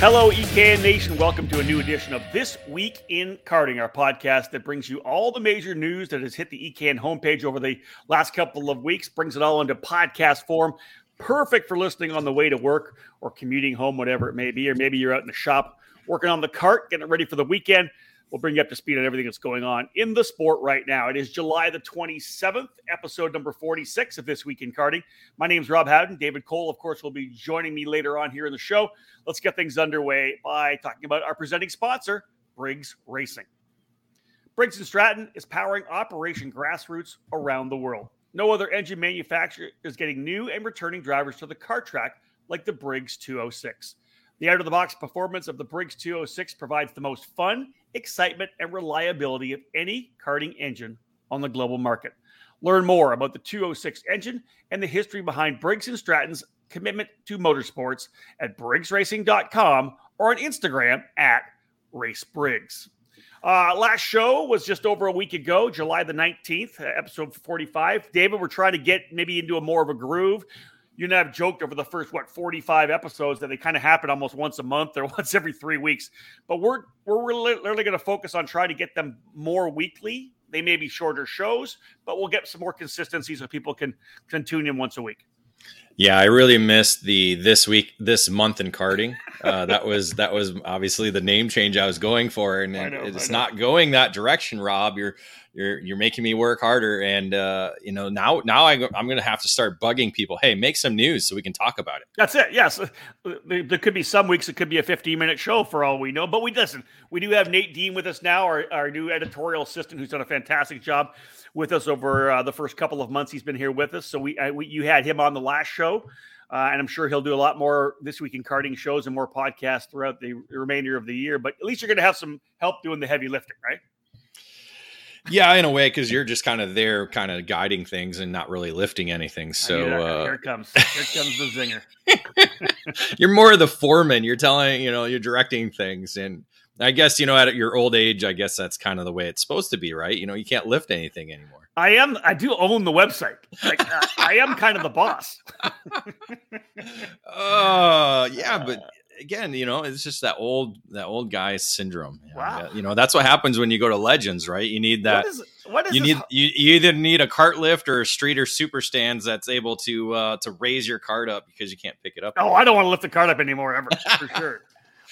Hello, EKN Nation. Welcome to a new edition of This Week in Karting, our podcast that brings you all the major news that has hit the EKN homepage over the last couple of weeks, brings it all into podcast form. Perfect for listening on the way to work or commuting home, whatever it may be, or maybe you're out in the shop working on the cart, getting it ready for the weekend. We'll bring you up to speed on everything that's going on in the sport right now. It is July the 27th, episode number 46 of This Week in Karting. My name is Rob Howden. David Cole, of course, will be joining me later on here in the show. Let's get things underway by talking about our presenting sponsor, Briggs Racing. Briggs and Stratton is powering Operation Grassroots around the world. No other engine manufacturer is getting new and returning drivers to the car track like the Briggs 206. The out of the box performance of the Briggs 206 provides the most fun, excitement, and reliability of any karting engine on the global market. Learn more about the 206 engine and the history behind Briggs and Stratton's commitment to motorsports at briggsracing.com or on Instagram at racebriggs. Uh, last show was just over a week ago, July the 19th, episode 45. David, we're trying to get maybe into a more of a groove you and I have joked over the first what 45 episodes that they kind of happen almost once a month or once every three weeks. But we're we're really, really going to focus on trying to get them more weekly. They may be shorter shows, but we'll get some more consistency so people can can tune in once a week. Yeah, I really missed the this week, this month in karting. Uh, that was that was obviously the name change I was going for, and, know, it's not going that direction. Rob, you're you're you're making me work harder. And uh, you know now now I, am going to have to start bugging people. Hey make some news so we can talk about it. That's it. Yes. There could be some weeks it could be a 15 minute show for all we know. But we listen we do have nate dean with us now our, our new editorial assistant who's done a fantastic job with us over uh, the first couple of months he's been here with us. So we, uh, we you had him on the last show uh, and I'm sure he'll do a lot more this week in karting shows and more podcasts throughout the remainder of the year. But at least you're going to have some help doing the heavy lifting, right? Yeah, in a way, because you're just kind of there, kind of guiding things and not really lifting anything. So uh, here comes, here comes the zinger. you're more of the foreman. You're telling, you know, you're directing things, and I guess you know, at your old age, I guess that's kind of the way it's supposed to be, right? You know, you can't lift anything anymore. I am. I do own the website. Like, I am kind of the boss. Oh uh, yeah, but again, you know, it's just that old that old guy syndrome. Wow. You know, that's what happens when you go to Legends, right? You need that. What is, what is you need you, you either need a cart lift or a street or super stands that's able to uh, to raise your cart up because you can't pick it up. Oh, anymore. I don't want to lift the cart up anymore ever for sure.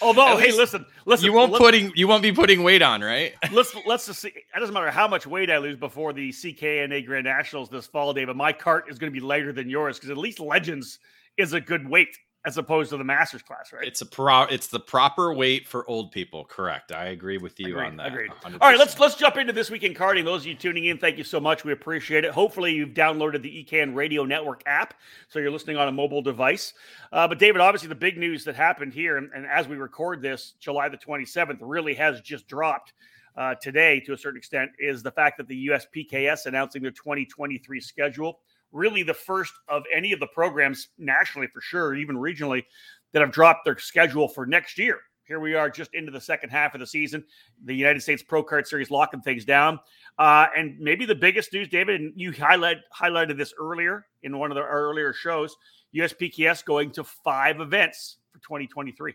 Although, hey, listen, listen. You won't putting you won't be putting weight on, right? let's let's just see. It doesn't matter how much weight I lose before the CKNA Grand Nationals this fall, Day, but my cart is going to be lighter than yours because at least Legends is a good weight as opposed to the master's class, right? It's a pro. It's the proper weight for old people. Correct. I agree with you agreed, on that. Agreed. 100%. All right, let's let's jump into this week in karting. Those of you tuning in, thank you so much. We appreciate it. Hopefully, you've downloaded the EKN Radio Network app, so you're listening on a mobile device. Uh, but David, obviously, the big news that happened here, and, and as we record this, July the 27th, really has just dropped. Uh, today, to a certain extent, is the fact that the USPKS announcing their 2023 schedule really the first of any of the programs nationally for sure, even regionally, that have dropped their schedule for next year. Here we are just into the second half of the season. The United States Pro Kart Series locking things down. Uh, and maybe the biggest news, David, and you highlight, highlighted this earlier in one of the earlier shows USPKS going to five events for 2023.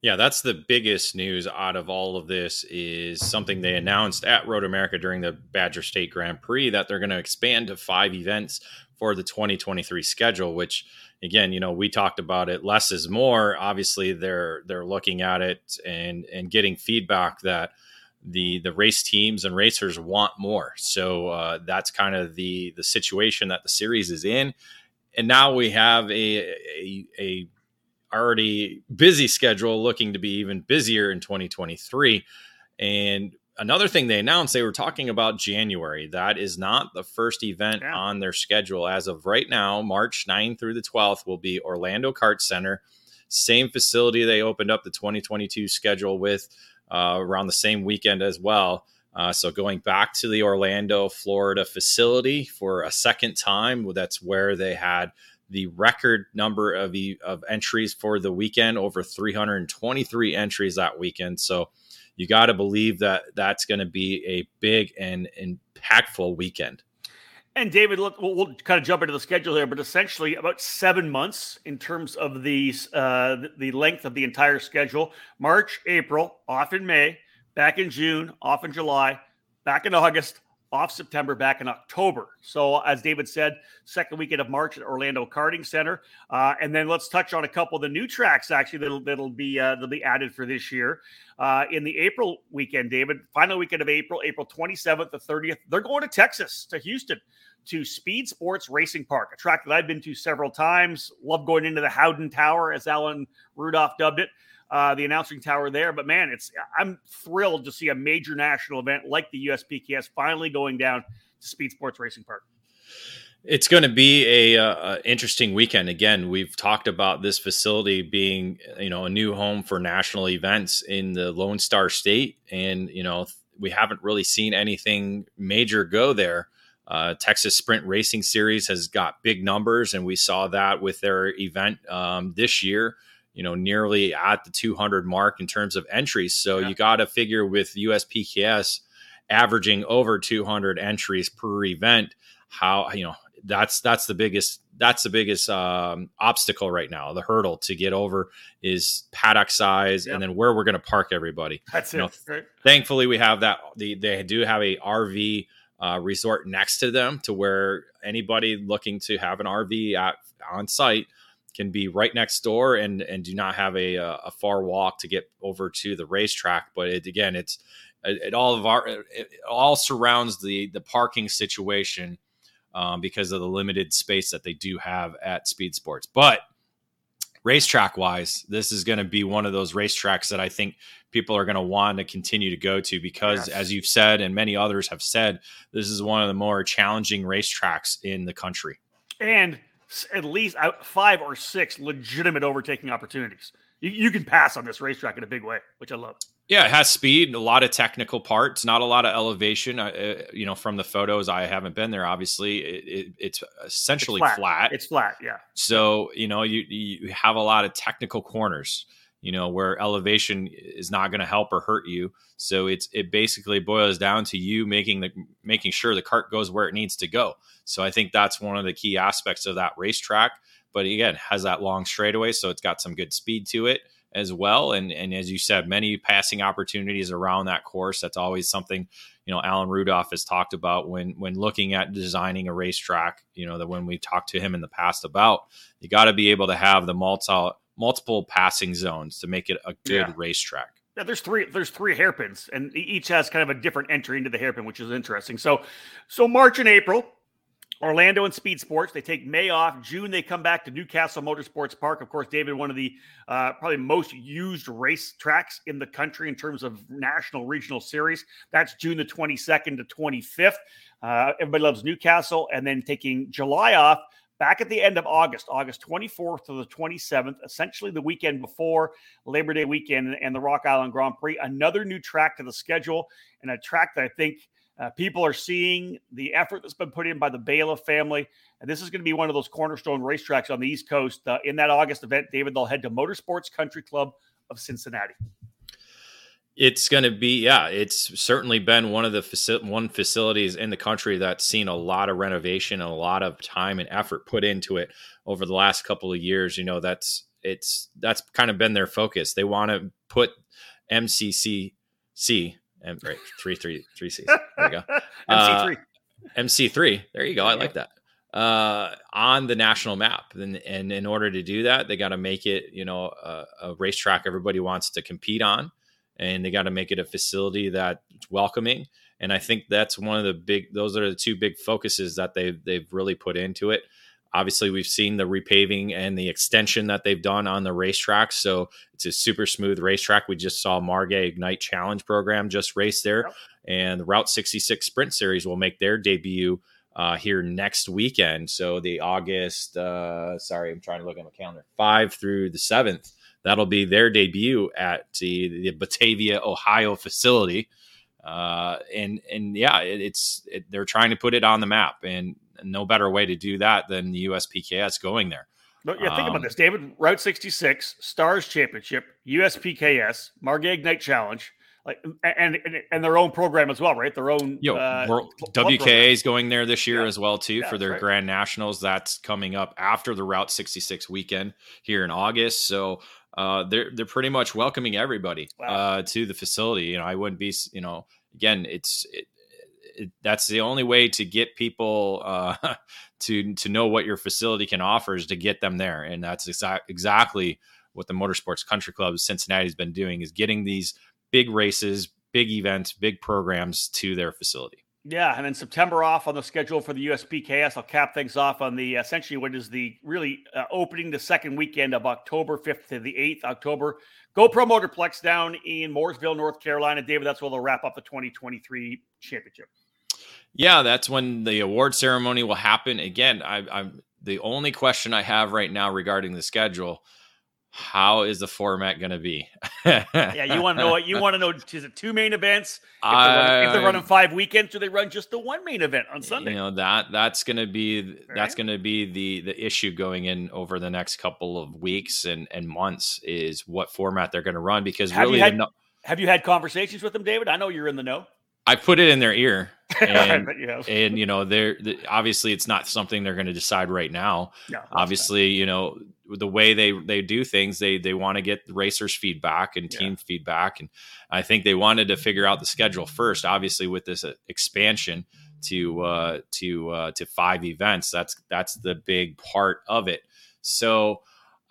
Yeah, that's the biggest news out of all of this is something they announced at Road America during the Badger State Grand Prix that they're going to expand to five events for the 2023 schedule, which again, you know, we talked about it. Less is more. Obviously, they're they're looking at it and and getting feedback that the the race teams and racers want more. So uh, that's kind of the the situation that the series is in. And now we have a, a, a already busy schedule looking to be even busier in 2023. And another thing they announced, they were talking about January. That is not the first event yeah. on their schedule. As of right now, March 9th through the 12th will be Orlando Kart Center. Same facility they opened up the 2022 schedule with uh, around the same weekend as well. Uh, so going back to the Orlando, Florida facility for a second time, that's where they had the record number of, of entries for the weekend, over 323 entries that weekend. So you got to believe that that's going to be a big and impactful weekend. And David, we'll, we'll, kind of jump into the schedule here, but essentially about seven months in terms of these uh, the length of the entire schedule: March, April, off in May, back in June, off in July, back in August, off September, back in October. So, as David said, second weekend of March at Orlando Karting Center, uh, and then let's touch on a couple of the new tracks actually that'll that'll be uh, that'll be added for this year uh, in the April weekend. David, final weekend of April, April 27th to 30th. They're going to Texas to Houston to Speed Sports Racing Park, a track that I've been to several times. Love going into the Howden Tower, as Alan Rudolph dubbed it uh, the announcing tower there. But man, it's I'm thrilled to see a major national event like the USPKS finally going down to Speed Sports Racing Park. It's going to be a, uh, interesting weekend. Again, we've talked about this facility being, you know, a new home for national events in the Lone Star State, and you know, we haven't really seen anything major go there. Uh, Texas Sprint Racing Series has got big numbers, and we saw that with their event um, this year you know, nearly at the 200 mark in terms of entries. So yeah. you got to figure with USPKS averaging over 200 entries per event, how you know that's that's the biggest that's the biggest um, obstacle right now. The hurdle to get over is paddock size, yep. and then where we're going to park everybody. That's you it. Know, right. Thankfully, we have that. The, they do have a RV uh, resort next to them, to where anybody looking to have an RV at on site can be right next door and and do not have a a far walk to get over to the racetrack. But it, again, it's it, all of our it all surrounds the the parking situation um, because of the limited space that they do have at Speed Sports. But racetrack wise, this is going to be one of those racetracks that I think people are going to want to continue to go to because, yes. as you've said, and many others have said, this is one of the more challenging racetracks in the country. And at least five or six legitimate overtaking opportunities. You, you can pass on this racetrack in a big way, which I love. Yeah, it has speed, and a lot of technical parts, not a lot of elevation. Uh, you know, from the photos, I haven't been there. Obviously, it, it, it's essentially it's flat. flat. It's flat, yeah. So you know, you you have a lot of technical corners. You know, where elevation is not going to help or hurt you. So it's it basically boils down to you making the making sure the cart goes where it needs to go. So I think that's one of the key aspects of that racetrack. But again, has that long straightaway, so it's got some good speed to it as well. And and as you said, many passing opportunities around that course. That's always something you know Alan Rudolph has talked about when when looking at designing a racetrack. You know that when we talked to him in the past about, you got to be able to have the multi, multiple passing zones to make it a good yeah. racetrack. Yeah, there's three. There's three hairpins, and each has kind of a different entry into the hairpin, which is interesting. So, so March and April, Orlando and Speed Sports. They take May off. June, they come back to Newcastle Motorsports Park. Of course, David, one of the uh, probably most used race tracks in the country in terms of national regional series. That's June the 22nd to 25th. Uh, everybody loves Newcastle. And then taking July off back at the end of August, August 24th to the 27th, essentially the weekend before Labor Day weekend and the Rock Island Grand Prix. Another new track to the schedule and a track that I think – uh, people are seeing the effort that's been put in by the Bailiff family. And this is going to be one of those cornerstone racetracks on the East Coast. Uh, in that August event, David, they'll head to Motorsports Country Club of Cincinnati. It's going to be, yeah, it's certainly been one of the faci- one facilities in the country that's seen a lot of renovation and a lot of time and effort put into it over the last couple of years. You know, that's it's that's kind of been their focus. They want to put MCCC M, right, three, three, three C's. There you go. MC3. Uh, MC3. There you go. I like that. Uh, on the national map, and, and in order to do that, they got to make it, you know, a, a racetrack everybody wants to compete on, and they got to make it a facility that's welcoming. And I think that's one of the big; those are the two big focuses that they've they've really put into it. Obviously, we've seen the repaving and the extension that they've done on the racetrack. So it's a super smooth racetrack. We just saw Margay Ignite Challenge program just race there, yep. and the Route 66 Sprint Series will make their debut uh, here next weekend. So the August, uh, sorry, I'm trying to look at my calendar, 5 through the 7th. That'll be their debut at the, the Batavia, Ohio facility. Uh, and and yeah, it, it's it, they're trying to put it on the map, and no better way to do that than the USPKS going there. But yeah, think um, about this, David. Route 66, Stars Championship, USPKS, Margay Ignite Challenge, like and, and and their own program as well, right? Their own. Yo, uh, World, WKA is going there this year Yeah. as well too Yeah, for their right. Grand Nationals. That's coming up after the Route 66 weekend here in August. So uh, they're they're pretty much welcoming everybody Wow. uh, to the facility. You know, I wouldn't be. You know, again, it's it, it, that's the only way to get people uh, to to know what your facility can offer is to get them there, and that's exact, exactly what the Motorsports Country Club of Cincinnati has been doing is getting these big races, big events, big programs to their facility. Yeah, and then September off on the schedule for the USPKS. I'll cap things off on the essentially what is the really uh, opening the second weekend of October 5th to the 8th October. GoPro Motorplex down in Mooresville, North Carolina. David, that's where they'll wrap up the 2023 championship. Yeah, that's when the award ceremony will happen. Again, I, I'm the only question I have right now regarding the schedule. How is the format going to be? Yeah, you want to know what you want to know? Is it two main events? If they're, running, if they're running five weekends, do they run just the one main event on Sunday? You know that that's going to be that's going to be the the issue going in over the next couple of weeks and and months is what format they're going to run because Have you really had- no- Have you had conversations with them, David? I know you're in the know. I put it in their ear. And you and you know they're the, obviously it's not something they're going to decide right now. No, obviously you know the way they they do things they they want to get racers feedback and Yeah. team feedback and i think they wanted to figure out the schedule first. Obviously with this uh, expansion to uh to uh to five events that's that's the big part of it. So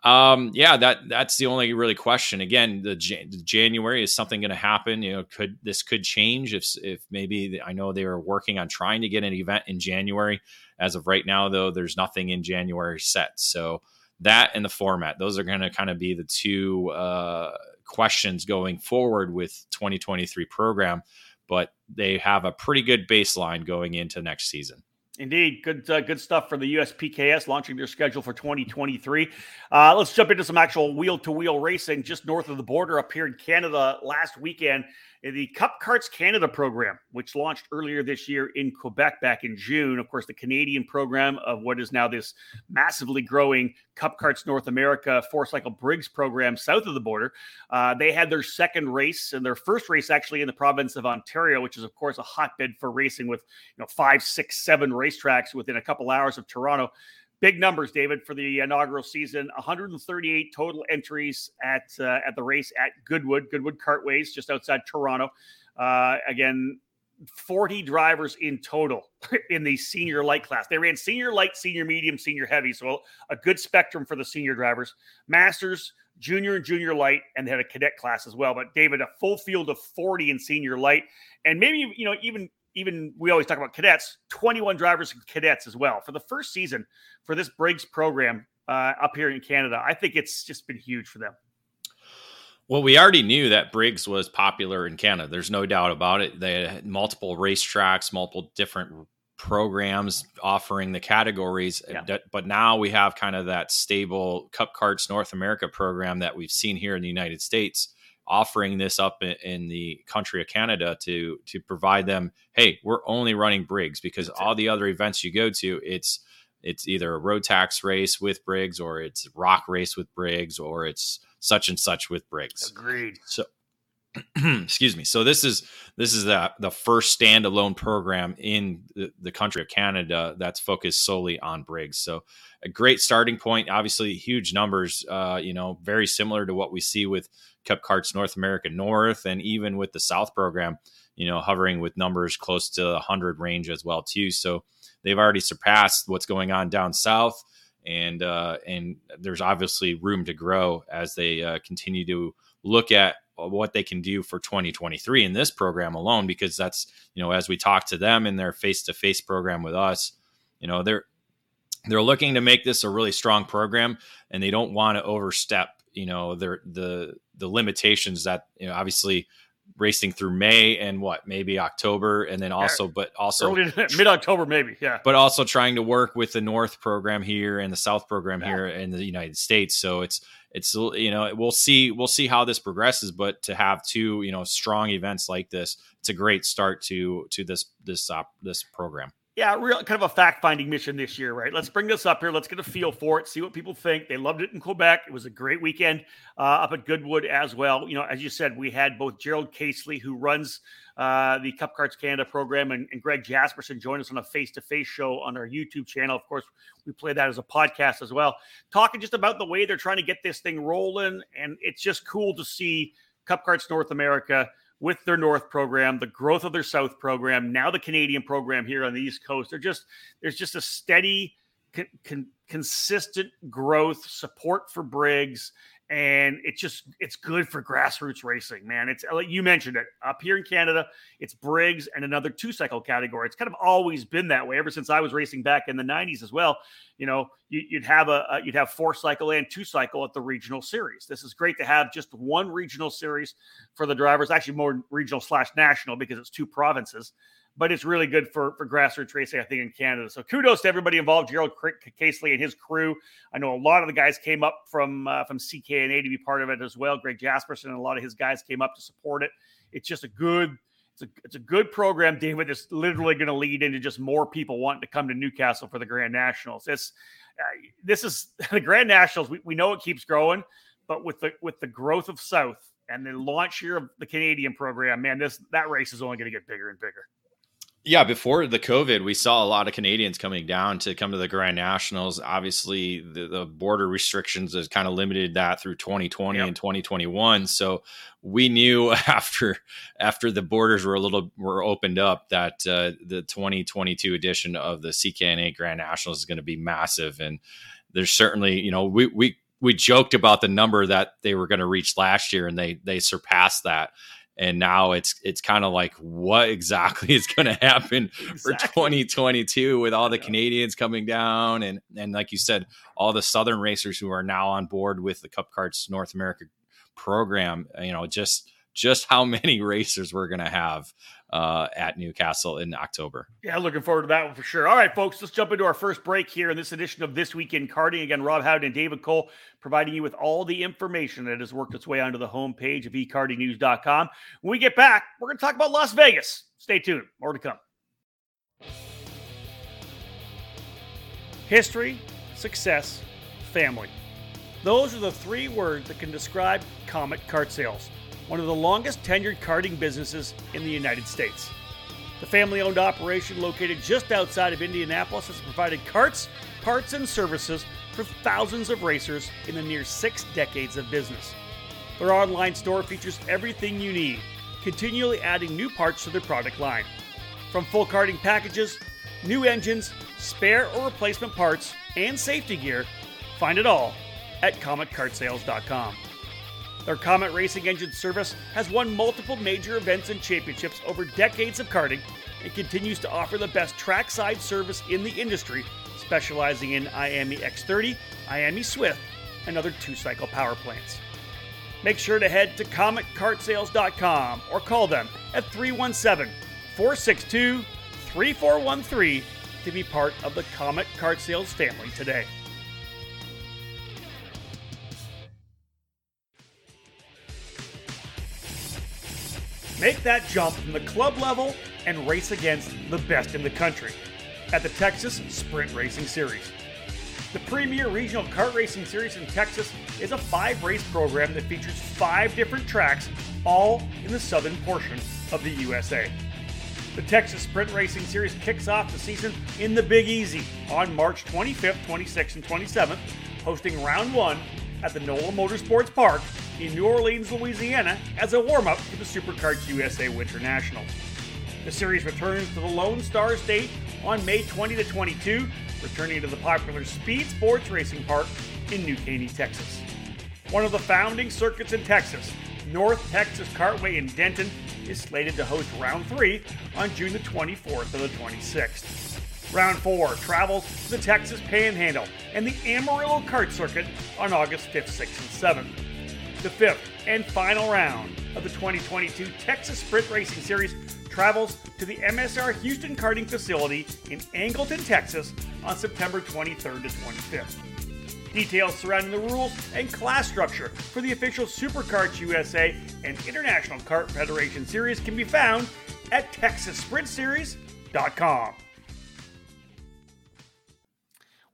um yeah that that's the only really question. Again the, Jan- the january is something going to happen? You know could this could change if if maybe the- i know they were working on trying to get an event in january. As of right now though there's nothing in january set. So that and the format those are going to kind of be the two uh questions going forward with 2023 program. But they have a pretty good baseline going into next season Indeed, good uh, good stuff for the USPKS launching their schedule for 2023. Uh, let's jump into some actual wheel to wheel racing just north of the border up here in Canada last weekend. The Cup Karts Canada program, which launched earlier this year in Quebec back in June. Of course, the Canadian program of what is now this massively growing Cup Karts North America four cycle Briggs program south of the border. Uh, they had their second race and their first race actually in the province of Ontario, which is, of course, a hotbed for racing with you know five, six, seven racetracks within a couple hours of Toronto. Big numbers, David, for the inaugural season. 138 total entries at uh, at the race at Goodwood, Goodwood Kartways, just outside Toronto. Uh, again, 40 drivers in total in the senior light class. They ran senior light, senior medium, senior heavy, so a good spectrum for the senior drivers. Masters, junior and junior light, and they had a cadet class as well. But David, a full field of 40 in senior light, and maybe you know even even we always talk about cadets, 21 drivers and cadets as well for the first season for this Briggs program uh, up here in Canada. I think it's just been huge for them. Well, we already knew that Briggs was popular in Canada. There's no doubt about it. They had multiple racetracks, multiple different programs offering the categories. Yeah. But now we have kind of that stable Cup Karts North America program that we've seen here in the United States offering this up in, in the country of Canada to to provide them, hey, we're only running Briggs because all the other events you go to, it's it's either a Rotax race with Briggs or it's ROK race with Briggs or it's such and such with Briggs. Agreed. So excuse me. So this is this is the the first standalone program in the, the country of Canada that's focused solely on Briggs. So a great starting point. Obviously, huge numbers. Uh, you know, very similar to what we see with Cup Karts North America North, and even with the South program. You know, hovering with numbers close to the hundred range as well too. So they've already surpassed what's going on down south, and uh, and there's obviously room to grow as they uh, continue to look at Uh, what they can do for 2023 in this program alone because that's you know as we talk to them in their face-to-face program with us you know they're they're looking to make this a really strong program and they don't want to overstep you know their the the limitations that you know obviously racing through May and what maybe October and then also but also mid October, maybe. Yeah. but also trying to work with the North program here and the South program Yeah. here in the United States. So it's it's you know we'll see we'll see how this progresses. But to have two you know strong events like this, it's a great start to to this this uh, this program. Yeah, real kind of a fact finding mission this year, right? Let's bring this up here. Let's get a feel for it, see what people think. They loved it in Quebec. It was a great weekend uh, up at Goodwood as well. You know, as you said, we had both Gerald Casely, who runs uh, the Cup Karts Canada program, and, and Greg Jasperson join us on a face to face show on our YouTube channel. Of course, we play that as a podcast as well, talking just about the way they're trying to get this thing rolling. And it's just cool to see Cup Karts North America with their North program, the growth of their South program, now the Canadian program here on the East Coast. They're just there's just a steady, con- con- consistent growth, support for Briggs, and it's just it's good for grassroots racing man. It's uh, like you mentioned it up here in canada it's briggs and another two cycle category. It's kind of always been that way ever since i was racing back in the 90s as well. You know you, would have a, a, you'd have four cycle and two cycle at the regional series. This is great to have just one regional series for the drivers actually more regional slash national because it's two provinces but it's really good for for grassroots racing, I think, in Canada. So kudos to everybody involved, Gerald Casely and his crew. I know a lot of the guys came up from uh, from CKNA to be part of it as well. Greg Jasperson and a lot of his guys came up to support it. It's just a good. It's a, it's a good program, David. It's literally going to lead into just more people wanting to come to Newcastle for the Grand Nationals. It's uh, this is the Grand Nationals. We, we know it keeps growing, but with the with the growth of South and the launch year of the Canadian program, man, this that race is only going to get bigger and bigger yeah, before the COVID, we saw a lot of Canadians coming down to come to the Grand Nationals. Obviously, the, the border restrictions has kind of limited that through 2020 yep. and 2021. So we knew after after the borders were a little were opened up that uh, the 2022 edition of the CKNA Grand Nationals is going to be massive. And there's certainly, you know, we we we joked about the number that they were going to reach last year, and they they surpassed that and now it's it's kind of like what exactly is going to happen exactly. for 2022 with all the Canadians coming down and and like you said all the southern racers who are now on board with the Cup Karts North America program you know just just how many racers we're going to have uh, at Newcastle in October. Yeah, looking forward to that one for sure. All right, folks, let's jump into our first break here in this edition of This Week in Karting. Again, Rob Howden and David Cole providing you with all the information that has worked its way onto the homepage of ekartingnews.com. When we get back, we're going to talk about Las Vegas. Stay tuned. More to come. History, success, family. Those are the three words that can describe Comet Kart Sales one of the longest tenured karting businesses in the United States. The family owned operation, located just outside of Indianapolis, has provided carts, parts, and services for thousands of racers in the near six decades of business. Their online store features everything you need, continually adding new parts to their product line. From full karting packages, new engines, spare or replacement parts, and safety gear, find it all at CometKartSales.com. Their Comet Racing Engine service has won multiple major events and championships over decades of karting and continues to offer the best trackside service in the industry, specializing in IAME X30, IAME Swift, and other two cycle power plants. Make sure to head to CometKartSales.com or call them at 317 462 3413 to be part of the Comet Kart Sales family today. Make that jump from the club level and race against the best in the country at the Texas Sprint Racing Series. The premier regional kart racing series in Texas is a five race program that features five different tracks, all in the southern portion of the USA. The Texas Sprint Racing Series kicks off the season in the Big Easy on March 25th, 26th, and 27th, hosting round one at the NOLA Motorsports Park in New Orleans, Louisiana, as a warm up to the SuperKarts USA Winter Nationals. The series returns to the Lone Star State on May 20 to 22, returning to the popular Speed Sports Racing Park in New Caney, Texas. One of the founding circuits in Texas, North Texas Cartway in Denton, is slated to host round three on June the 24th to the 26th. Round 4 travels to the Texas Panhandle and the Amarillo Kart Circuit on August 5th, 6th, and 7th. The fifth and final round of the 2022 Texas Sprint Racing Series travels to the MSR Houston Karting Facility in Angleton, Texas on September 23rd to 25th. Details surrounding the rules and class structure for the official SuperKarts USA and International Kart Federation Series can be found at TexasSprintSeries.com.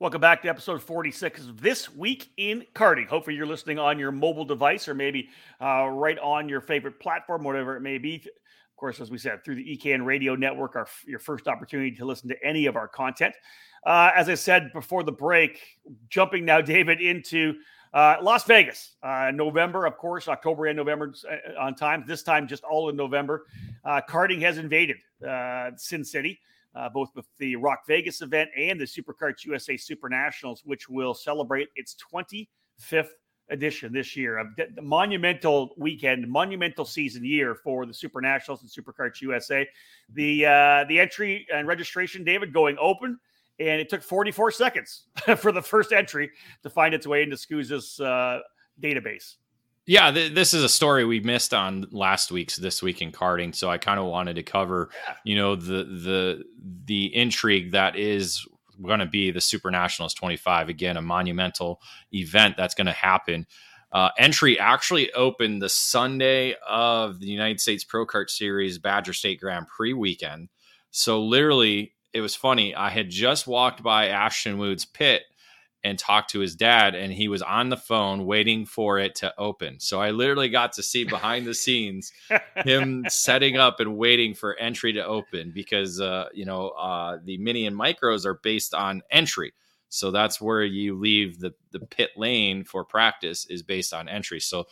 Welcome back to episode 46 of This Week in Karting. Hopefully, you're listening on your mobile device or maybe uh, right on your favorite platform, whatever it may be. Of course, as we said, through the EKN radio network, our, your first opportunity to listen to any of our content. Uh, as I said before the break, jumping now, David, into uh, Las Vegas, uh, November, of course, October and November uh, on time. This time, just all in November. Uh, karting has invaded uh, Sin City uh, both with the ROK Vegas event and the SuperKarts USA Super Nationals, which will celebrate its 25th edition this year. A monumental weekend, monumental season year for the Super Nationals and SuperKarts USA. The uh, the entry and registration, David, going open. And it took 44 seconds for the first entry to find its way into SKUSA's uh, database. Yeah, th- this is a story we missed on last week's this week in karting, so I kind of wanted to cover, yeah. you know, the the the intrigue that is going to be the Super Nationals 25 again, a monumental event that's going to happen. Uh, entry actually opened the Sunday of the United States Pro Kart Series Badger State Grand Prix weekend. So literally, it was funny. I had just walked by Ashton Wood's pit and talked to his dad and he was on the phone waiting for it to open. So i literally got to see behind the scenes him setting up and waiting for entry to open because uh, you know uh, the mini and micros are based on entry. So that's where you leave the, the pit lane for practice is based on entry. So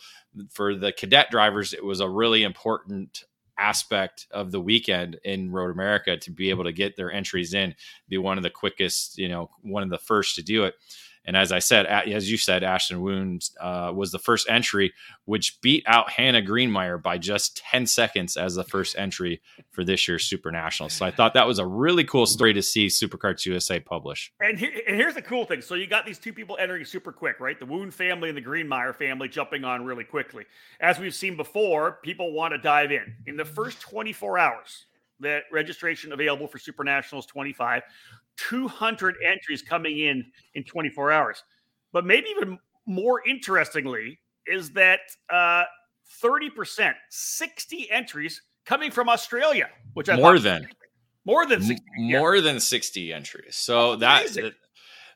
for the cadet drivers it was a really important aspect of the weekend in Road America to be able to get their entries in, be one of the quickest, you know, one of the first to do it. And as I said, as you said, Ashton Wounds uh, was the first entry, which beat out Hannah Greenmeyer by just 10 seconds as the first entry for this year's Super National. So I thought that was a really cool story to see SuperKarts USA publish. And, here, and here's the cool thing. So you got these two people entering super quick, right? The Wound family and the Greenmeyer family jumping on really quickly. As we've seen before, people want to dive in. In the first 24 hours, that registration available for Super Nationals 25. 200 entries coming in in 24 hours. But maybe even more interestingly is that uh, 30%, 60 entries coming from Australia, which I more than. more than 60 more than 60 entries. So that's that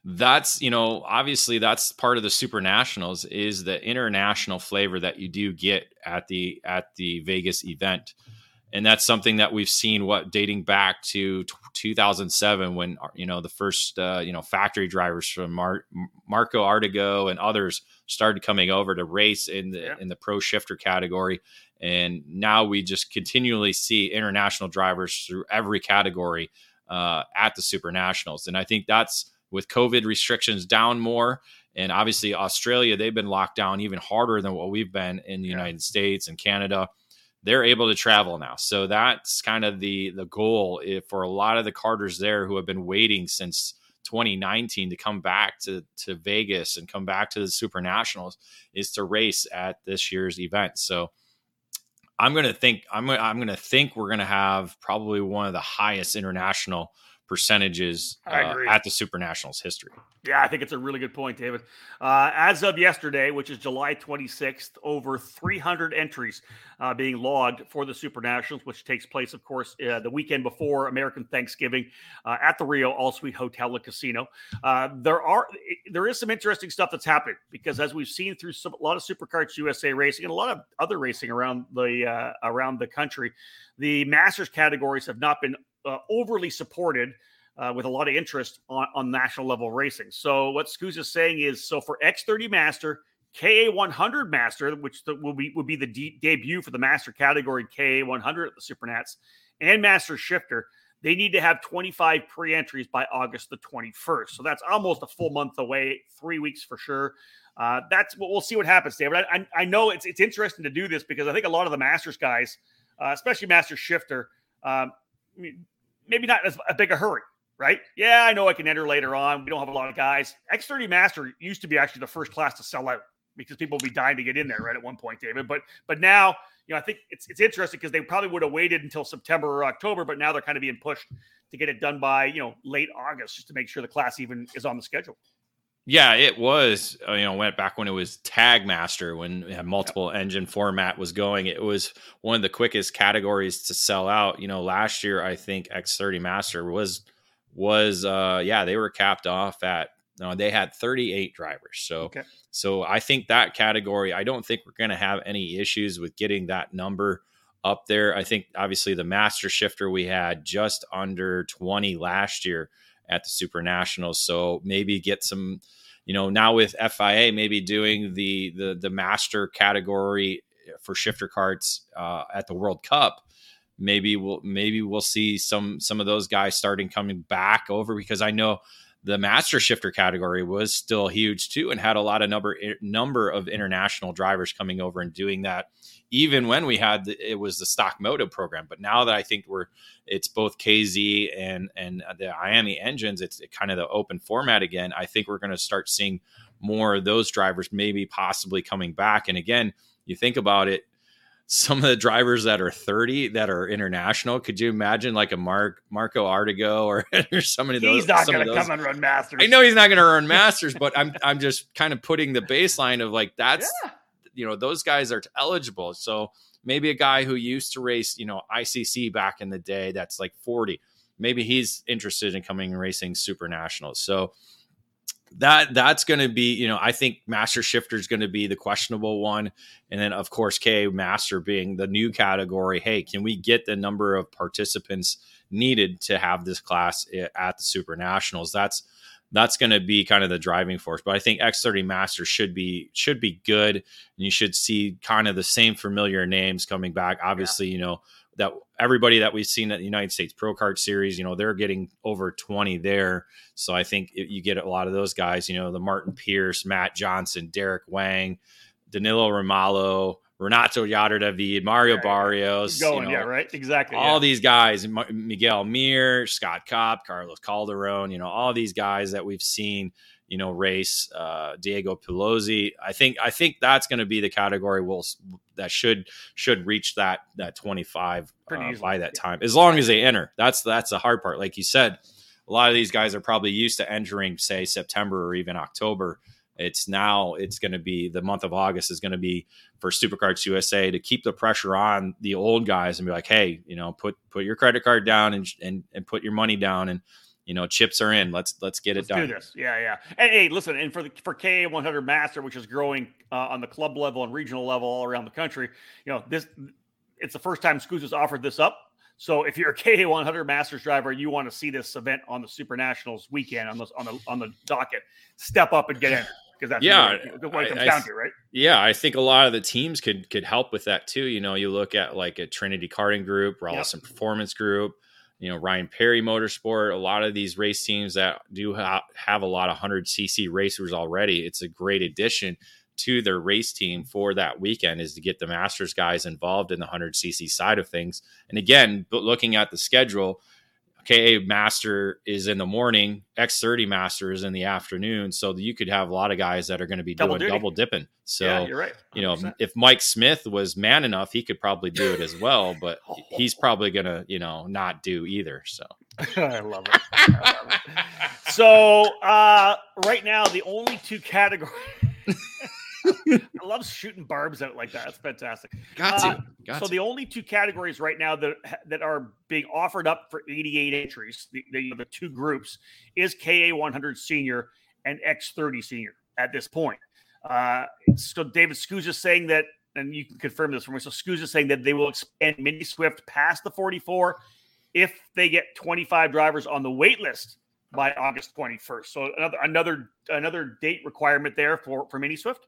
that's you know obviously that's part of the super nationals is the international flavor that you do get at the at the Vegas event and that's something that we've seen what dating back to 2007 when you know the first uh, you know factory drivers from Mar- Marco Ardigo and others started coming over to race in the yeah. in the pro shifter category and now we just continually see international drivers through every category uh, at the super nationals and I think that's with COVID restrictions down more and obviously Australia they've been locked down even harder than what we've been in the yeah. United States and Canada they're able to travel now. So that's kind of the the goal eh, for a lot of the Carters there who have been waiting since 2019 to come back to to Vegas and come back to the Super Nationals is to race at this year's event. So I'm to think I'm I'm going to think we're going to have probably one of the highest international percentages uh, at the Super Nationals history. Yeah, I think it's a really good point, David. Uh, as of yesterday, which is July 26th, over 300 entries uh, being logged for the Super Nationals, which takes place, of course, uh, the weekend before American Thanksgiving uh, at the Rio All Suite Hotel and Casino. Uh, there are there is some interesting stuff that's happening because as we've seen through some, a lot of SuperKarts USA racing and a lot of other racing around the around the country, the Masters categories have not been uh, overly supported uh, with a lot of interest on, on national level racing. So what Scoos is saying is, so for X30 Master, KA 100 Master, which the, will be would be the de- debut for the Master category KA 100 at the Supernats, and Master Shifter, they need to have 25 pre-entries by August the 21st. So that's almost a full month away, three weeks for sure. Uh, that's what we'll see what happens, David. I, I, I, know it's it's interesting to do this because I think a lot of the Masters guys, uh, especially Master Shifter, um, maybe not as big a hurry, right? Yeah, I know I can enter later on. We don't have a lot of guys. X30 Master used to be actually the first class to sell out because people would be dying to get in there, right? At one point, David. But but now, you know, I think it's it's interesting because they probably would have waited until September or October, but now they're kind of being pushed to get it done by you know late August just to make sure the class even is on the schedule. Yeah, it was. Uh, you know, went back when it was Tag Master when multiple engine format was going. It was one of the quickest categories to sell out. You know, last year I think X30 Master was was uh yeah they were capped off at No, they had 38 drivers. So, Okay. so I think that category, I don't think we're going to have any issues with getting that number up there. I think obviously the master shifter we had just under 20 last year at the Super Nationals. So maybe get some, you know, now with FIA maybe doing the the the master category for shifter carts uh, at the World Cup. Maybe we'll maybe we'll see some some of those guys starting coming back over because I know the master shifter category was still huge too and had a lot of number number of international drivers coming over and doing that even when we had the, it was the stock moto program. But now that i think we're it's both kz and and the IAME engines it's kind of the open format again i think we're going to start seeing more of those drivers maybe possibly coming back. And again you think about it some of the drivers that are 30 that are international. Could you imagine like a Mark Marco Ardigo or, or some of those? He's not going to come and run Masters. I know he's not going to earn masters, but I'm I'm just kind of putting the baseline of like that's Yeah. you know those guys are eligible. So maybe a guy who used to race you know ICC back in the day that's like 40, maybe he's interested in coming and racing super nationals. So that that's going to be you know I think master shifter is going to be the questionable one, and then of course K master being the new category. Hey, can we get the number of participants needed to have this class eh, at the super nationals? That's that's going to be kind of the driving force. But I think X30 Master should be should be good, and you should see kind of the same familiar names coming back. Obviously, you know that everybody that we've seen at the United States Pro Kart Series, you know, they're getting over 20 there. So I think it- you get a lot of those guys. You know, the Martin Pierce, Matt Johnson, Derek Wang, Danilo Romalo, Renato Jader David, Mario yeah. Barrios. Going, you know, yeah, right, exactly. all yeah. these guys, M- Miguel Mir, Scott Kopp, Carlos Calderon, you know, all these guys that we've seen, you know, race, uh, Diego Pelosi. I think I think that's going to be the category will that should should reach that that 25 uh, by that time as long as they enter. That's that's the hard part. Like you said, a lot of these guys are probably used to entering say September or even October. It's now it's going to be the month of August is going to be for SuperKarts USA to keep the pressure on the old guys and be like, hey, you know, put put your credit card down and and, and put your money down and you know chips are in. Let's let's get Let's it done. do this. Yeah, yeah. And hey, listen, and for the for KA 100 Master, which is growing uh, on the club level and regional level all around the country, you know, this it's the first time Scoots has offered this up. So if you're a KA 100 Masters driver, you want to see this event on the Super Nationals weekend on the on the on the docket, step up and get in because that's Yeah, what it comes I- down to, right? Yeah, I think a lot of the teams could could help with that too. You know, you look at like a Trinity Karting Group, Rollison Performance Group, you know, Ryan Perry Motorsport. A lot of these race teams that do ha- have a lot of hundred cc racers already. It's a great addition to their race team for that weekend is to get the Masters guys involved in the hundred cc side of things. And again, looking at the schedule. KA Master is in the morning, X30 Master is in the afternoon. So you could have a lot of guys that are going to be Double doing duty. double dipping. So yeah, you're right. you know, if Mike Smith was man enough, he could probably do it as well, but he's probably going to, you know, not do either. So, I love it. I love it. So uh, right now, the only two categories. I love shooting barbs out like that. That's fantastic. got Uh, got so to. the only two categories right now that that are being offered up for 88 entries, the, the, the two groups, is KA 100 Senior and X30 Senior at this point. Uh, so David SKUSA saying that, and you can confirm this for me. So SKUSA saying that they will expand Mini Swift past the 44 if they get 25 drivers on the wait list by August 21st. So another another another date requirement there for for Mini Swift.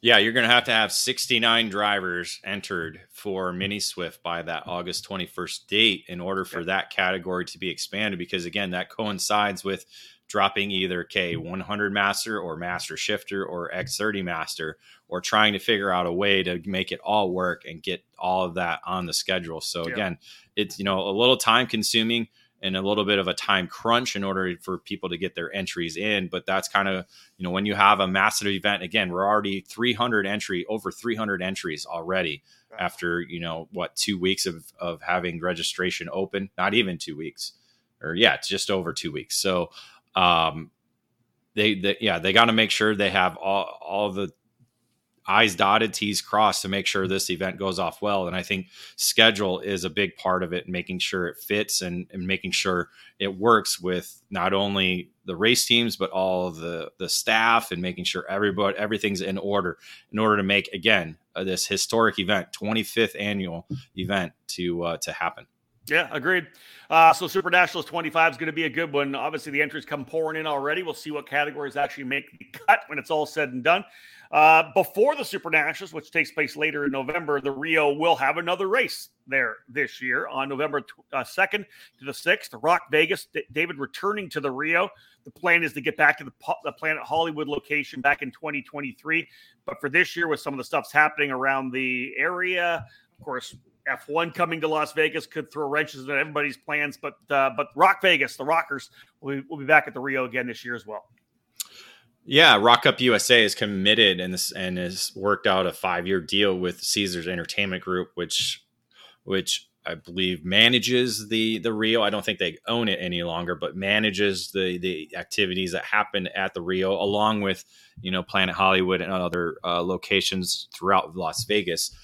Yeah, you're going to have to have 69 drivers entered for Mini Swift by that August 21st date in order for that category to be expanded. Because again, that coincides with dropping either K100 Master or Master Shifter or X30 Master, or trying to figure out a way to make it all work and get all of that on the schedule. So Yeah. again, it's you know a little time consuming and a little bit of a time crunch in order for people to get their entries in. But that's kind of you know when you have a massive event again, we're already 300 entry over 300 entries already after you know what two weeks of of having registration open, not even two weeks, or yeah, it's just over two weeks. So um, they, they yeah they got to make sure they have all all the I's dotted, T's crossed to make sure this event goes off well. And I think schedule is a big part of it, making sure it fits and, and making sure it works with not only the race teams but all the the staff and making sure everybody everything's in order in order to make again uh, this historic event, 25th annual event to uh, to happen. Yeah, agreed. Uh, so Super Nationals 25 is going to be a good one. Obviously, the entries come pouring in already. We'll see what categories actually make the cut when it's all said and done. Uh, before the Super Nationals, which takes place later in November, the Rio will have another race there this year on November uh, 2nd to the 6th. ROK Vegas, D- David returning to the Rio. The plan is to get back to the, the Planet Hollywood location back in 2023. But for this year, with some of the stuff's happening around the area, of course, F1 coming to Las Vegas could throw wrenches in everybody's plans. But uh, but ROK Vegas, the Rockers, will be, will be back at the Rio again this year as well. Yeah, ROK Cup USA is committed and this and has worked out a five year deal with Caesars Entertainment Group, which which I believe manages the the Rio. I don't think they own it any longer, but manages the the activities that happen at the Rio, along with you know Planet Hollywood and other uh, locations throughout Las Vegas.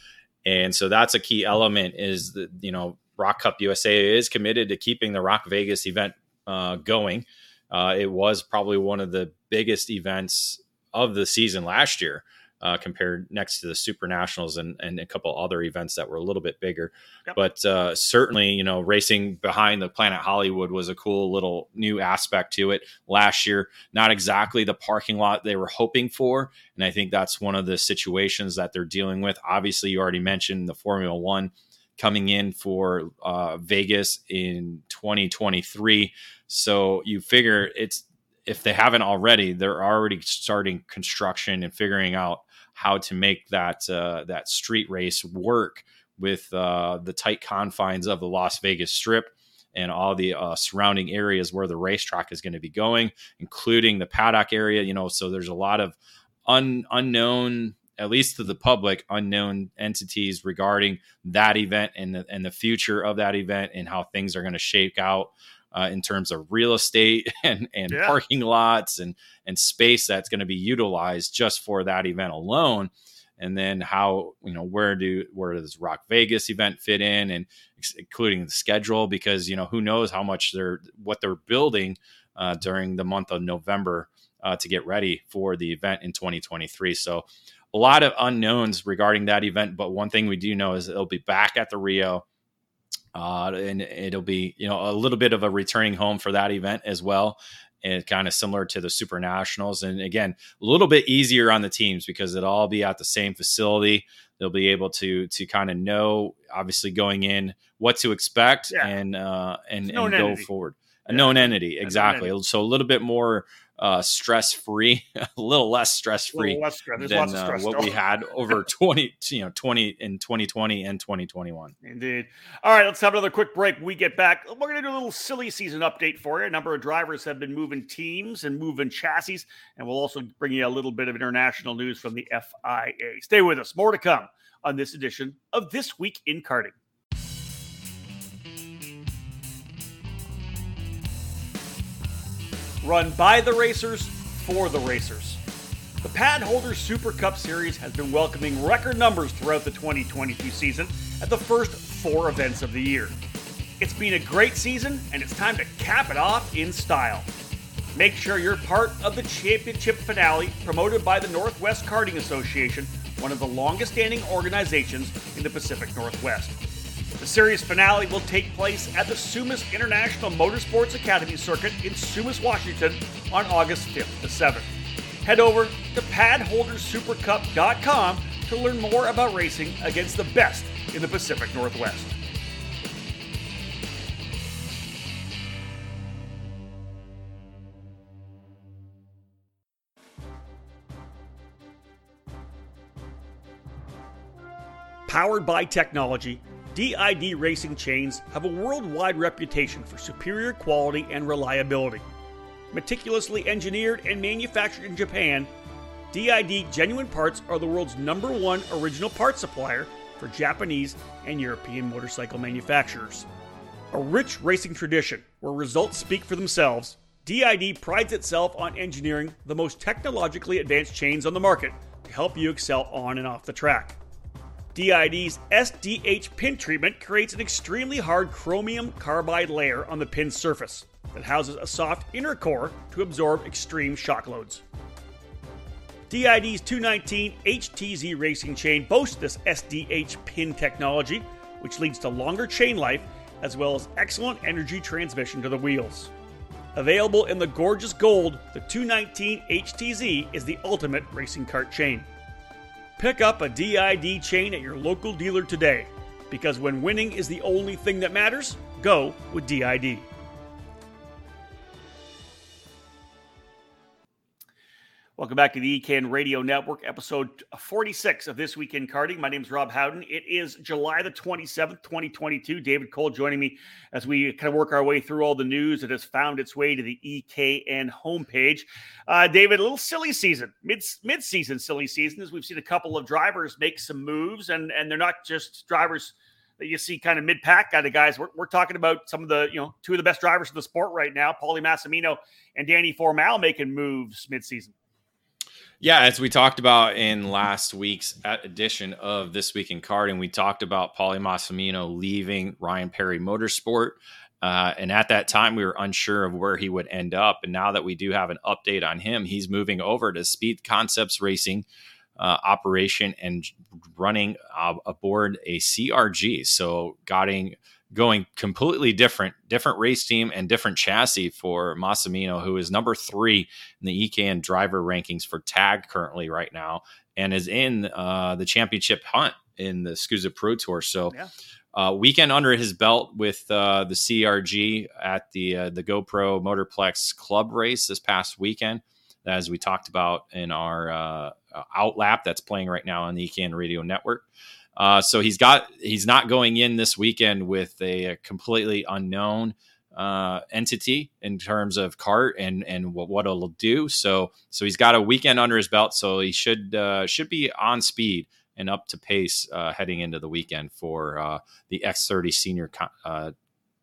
And so that's a key element. Is that you know ROK Cup USA is committed to keeping the ROK Vegas event uh, going. Uh, it was probably one of the biggest events of the season last year, uh, compared next to the Super Nationals and, and a couple other events that were a little bit bigger. Yep. But uh, certainly, you know, racing behind the Planet Hollywood was a cool little new aspect to it last year. Not exactly the parking lot they were hoping for. And I think that's one of the situations that they're dealing with. Obviously, you already mentioned the Formula One coming in for uh, Vegas in 2023. So you figure it's if they haven't already, they're already starting construction and figuring out how to make that uh, that street race work with uh, the tight confines of the Las Vegas Strip and all the uh, surrounding areas where the racetrack is going to be going, including the paddock area. You know, so there's a lot of un- unknown at least to the public, unknown entities regarding that event and the, and the future of that event and how things are going to shake out uh, in terms of real estate and, and yeah. parking lots and, and space that's going to be utilized just for that event alone. And then how, you know, where do, where does ROK Vegas event fit in and including the schedule? Because, you know, who knows how much they're, what they're building uh, during the month of November uh, to get ready for the event in 2023. So a lot of unknowns regarding that event, but one thing we do know is it'll be back at the Rio. Uh, and it'll be, you know, a little bit of a returning home for that event as well. And kind of similar to the Super Nationals. And again, a little bit easier on the teams because it'll all be at the same facility. They'll be able to to kind of know, obviously, going in what to expect yeah. and uh, and, and go forward. A yeah. known entity, exactly. Known entity. So a little bit more uh, stress free, a little less stress free than uh, what we had over 20, you know, 20 in 2020 and 2021. Indeed. All right, let's have another quick break. we get back, we're going to do a little silly season update for you. A number of drivers have been moving teams and moving chassis, and we'll also bring you a little bit of international news from the FIA. Stay with us. More to come on this edition of This Week in Karting. Run by the racers for the racers. The Pad Holder Super Cup Series has been welcoming record numbers throughout the 2022 season at the first four events of the year. It's been a great season, and it's time to cap it off in style. Make sure you're part of the championship finale promoted by the Northwest Karting Association, one of the longest standing organizations in the Pacific Northwest. The series finale will take place at the Sumas International Motorsports Academy Circuit in Sumas, Washington on August 5th to 7th. Head over to padholdersupercup.com to learn more about racing against the best in the Pacific Northwest. Powered by technology, DID racing chains have a worldwide reputation for superior quality and reliability. Meticulously engineered and manufactured in Japan, DID genuine parts are the world's number one original parts supplier for Japanese and European motorcycle manufacturers. A rich racing tradition where results speak for themselves, DID prides itself on engineering the most technologically advanced chains on the market to help you excel on and off the track. DID's SDH pin treatment creates an extremely hard chromium carbide layer on the pin surface that houses a soft inner core to absorb extreme shock loads. DID's 219 HTZ racing chain boasts this SDH pin technology, which leads to longer chain life as well as excellent energy transmission to the wheels. Available in the gorgeous gold, the 219 HTZ is the ultimate racing kart chain. Pick up a DID chain at your local dealer today, because when winning is the only thing that matters, go with DID. Welcome back to the EKN Radio Network, episode 46 of This Weekend in Karting. My name is Rob Howden. It is July the 27th, 2022. David Cole joining me as we kind of work our way through all the news that has found its way to the EKN homepage. Uh, David, a little silly season, mid mid season silly season, as we've seen a couple of drivers make some moves, and and they're not just drivers that you see kind of mid pack kind of guys. We're, we're talking about some of the you know two of the best drivers in the sport right now, Paulie Massimino and Danny Formal making moves mid season. Yeah, as we talked about in last week's edition of This Week in Karting, we talked about Paulie Massimino leaving Ryan Perry Motorsport. Uh, and at that time, we were unsure of where he would end up. And now that we do have an update on him, he's moving over to Speed Concepts Racing uh, operation and running uh, aboard a CRG. So, getting going completely different, different race team and different chassis for Massimino, who is number three in the EKN driver rankings for tag currently right now, and is in uh, the championship hunt in the SKUSA Pro Tour. So. Yeah. Uh, weekend under his belt with uh, the CRG at the uh, the GoPro Motorplex Club race this past weekend, as we talked about in our uh, outlap that's playing right now on the EKN Radio Network. Uh, so he's got he's not going in this weekend with a, a completely unknown uh, entity in terms of cart and and what, what it'll do. So so he's got a weekend under his belt, so he should uh, should be on speed and up to pace uh, heading into the weekend for uh, the X30 senior co- uh,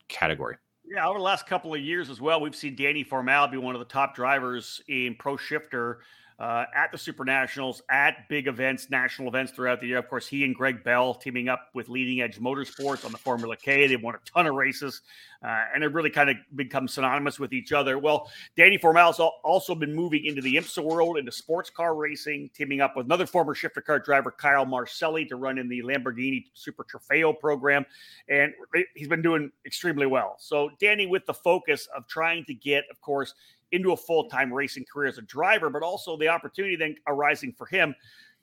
category. Yeah, over the last couple of years as well, we've seen Danny Formal be one of the top drivers in Pro Shifter uh, at the Super Nationals, at big events, national events throughout the year. Of course, he and Greg Bell teaming up with Leading Edge Motorsports on the Formula K. They've won a ton of races, uh, and they've really kind of become synonymous with each other. Well, Danny Formal's also been moving into the IMSA world, into sports car racing, teaming up with another former shifter car driver, Kyle Marcelli, to run in the Lamborghini Super Trofeo program, and he's been doing extremely well. So, Danny, with the focus of trying to get, of course, into a full time racing career as a driver, but also the opportunity then arising for him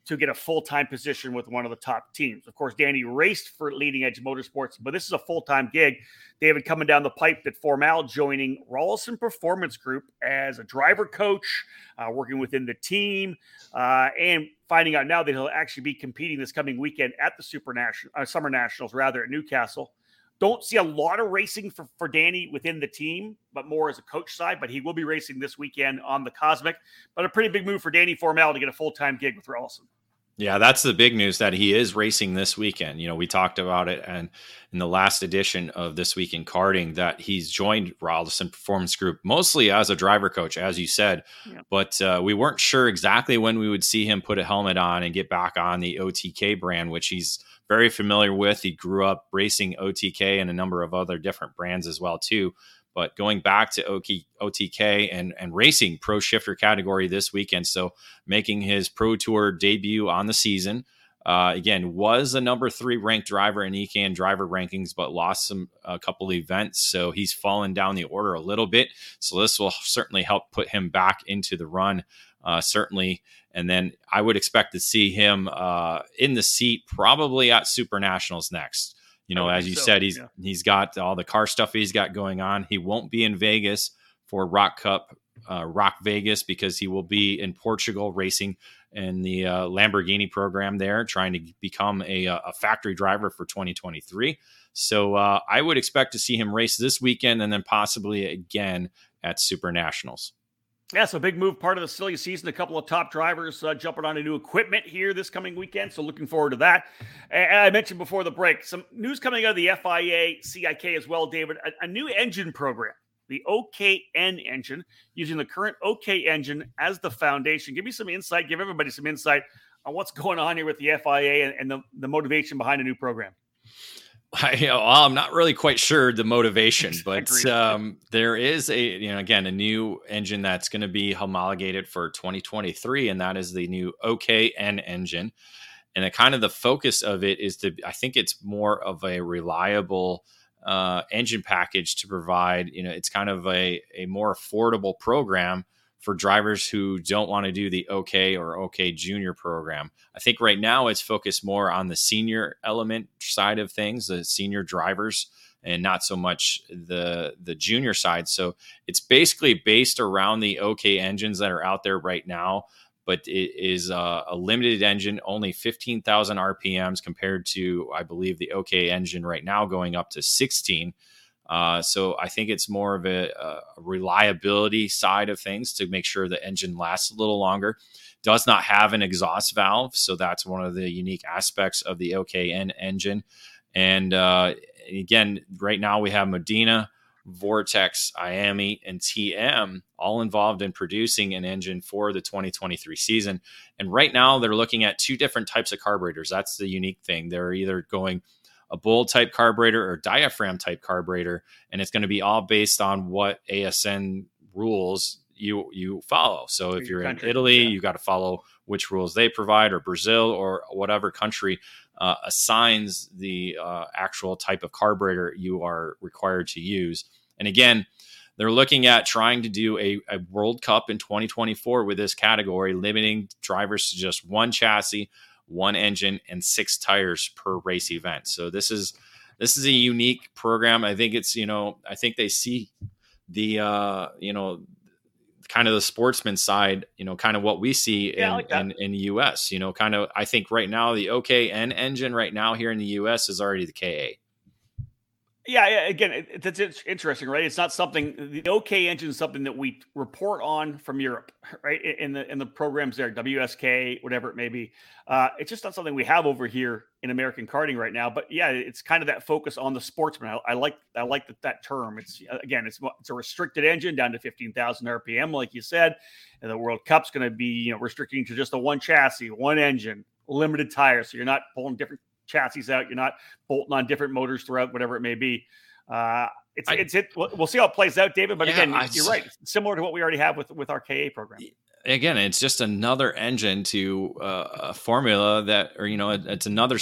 to get a full time position with one of the top teams. Of course, Danny raced for Leading Edge Motorsports, but this is a full time gig. David coming down the pipe that Formal joining Rolison Performance Group as a driver coach, uh, working within the team, uh, and finding out now that he'll actually be competing this coming weekend at the Super National uh, Summer Nationals, rather at Newcastle. Don't see a lot of racing for, for Danny within the team, but more as a coach side. But he will be racing this weekend on the Kosmic. But a pretty big move for Danny Formal to get a full time gig with Rolison. Yeah, that's the big news that he is racing this weekend. You know, we talked about it and in the last edition of This Week in Karting that he's joined Rolison Performance Group mostly as a driver coach, as you said. Yeah. But uh, we weren't sure exactly when we would see him put a helmet on and get back on the OTK brand, which he's very familiar with. He grew up racing OTK and a number of other different brands as well too. But going back to OTK and and racing pro shifter category this weekend, so making his pro tour debut on the season. Uh, again, was a number three ranked driver in EKN driver rankings, but lost some a couple events, so he's fallen down the order a little bit. So this will certainly help put him back into the run. Uh, certainly, and then I would expect to see him uh, in the seat probably at Super Nationals next. You know, as you so, said, he's yeah. he's got all the car stuff he's got going on. He won't be in Vegas for ROK Cup, uh, ROK Vegas, because he will be in Portugal racing in the uh, Lamborghini program there, trying to become a, uh, a factory driver for 2023. So uh, I would expect to see him race this weekend and then possibly again at Super Nationals. Yeah, so big move, part of the silly season. A couple of top drivers uh, jumping onto new equipment here this coming weekend. So looking forward to that. And I mentioned before the break some news coming out of the FIA, CIK as well, David. A, a new engine program the OKN engine, using the current OK engine as the foundation. Give me some insight, give everybody some insight on what's going on here with the FIA and, and the, the motivation behind a new program. I, you know, well, I'm not really quite sure the motivation, but um, there is a, you know, again, a new engine that's going to be homologated for 2023, and that is the new OKN engine. And the kind of the focus of it is to, I think it's more of a reliable uh, engine package to provide, you know, it's kind of a, a more affordable program for drivers who don't want to do the OK or OK Junior program. I think right now it's focused more on the senior element side of things, the senior drivers, and not so much the the junior side. So it's basically based around the OK engines that are out there right now. But it is a, a limited engine, only 15,000 RPMs compared to, I believe, the OK engine right now going up to 16. Uh, so I think it's more of a, a, reliability side of things to make sure the engine lasts a little longer. Does not have an exhaust valve, so that's one of the unique aspects of the OKN engine. And uh, again, right now we have Modena, Vortex, IAME, and TM all involved in producing an engine for the 2023 season. And right now they're looking at two different types of carburetors. That's the unique thing. They're either going a bull type carburetor or diaphragm type carburetor, and it's going to be all based on what ASN rules you you follow. So if you're country, in Italy, yeah. you got to follow which rules they provide, or Brazil, or whatever country uh, assigns the uh, actual type of carburetor you are required to use. And again, they're looking at trying to do a, a World Cup in 2024 with this category, limiting drivers to just one chassis one engine, and six tires per race event. So this is this is a unique program. I think it's you know I think they see the uh, you know kind of the sportsman side, you know, kind of what we see yeah, in, like in, in the US, you know, kind of, I think right now the OKN engine right now here in the US is already the KA. Yeah, yeah again, it, it's, it's, interesting, right? It's not something the OK engine is something that we report on from Europe, right? In the in the programs there, WSK, whatever it may be. Uh, it's just not something we have over here in American karting right now. But yeah, it's kind of that focus on the sportsman. I, I like I like that, that term. It's again, it's it's a restricted engine down to fifteen thousand RPM, like you said. And the World Cup's going to be you know restricting to just a one chassis, one engine, limited tires, so you're not pulling different chassis out. You're not bolting on different motors throughout, whatever it may be. Uh, it's I, it's it. We'll see how it plays out, David. But yeah, again, I, you're right. It's similar to what we already have with with our KA program. Again, it's just another engine to uh, a formula that, or you know, it's another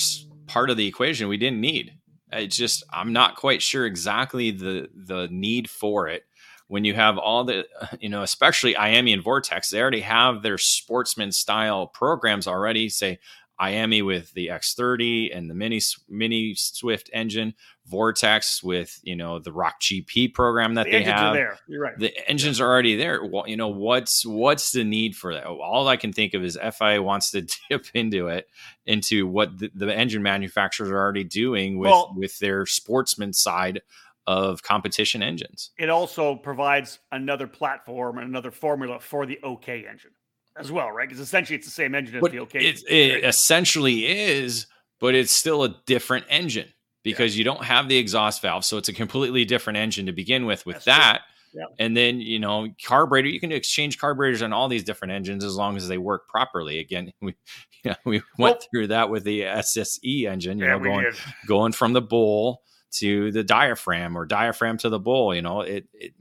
part of the equation we didn't need. It's just I'm not quite sure exactly the the need for it when you have all the you know especially IAME and Vortex they already have their sportsman style programs already say IAME with the X30 and the mini mini Swift engine, Vortex with you know the ROK GP program that the they have. there. You're right. The engines are already there. Well, you know what's what's the need for that? All I can think of is FIA wants to dip into it, into what the, the engine manufacturers are already doing with well, with their sportsman side of competition engines. It also provides another platform and another formula for the OK engine as well, right? Because essentially it's the same engine as but the. It, it essentially is, but it's still a different engine because yeah. you don't have the exhaust valve, so it's a completely different engine to begin with. With That's that. Yeah. And then you know carburetor, you can exchange carburetors on all these different engines as long as they work properly. Again, we you know, we went through that with the SSE engine. You yeah, know, going did. going from the bowl to the diaphragm or diaphragm to the bowl, You know, it, it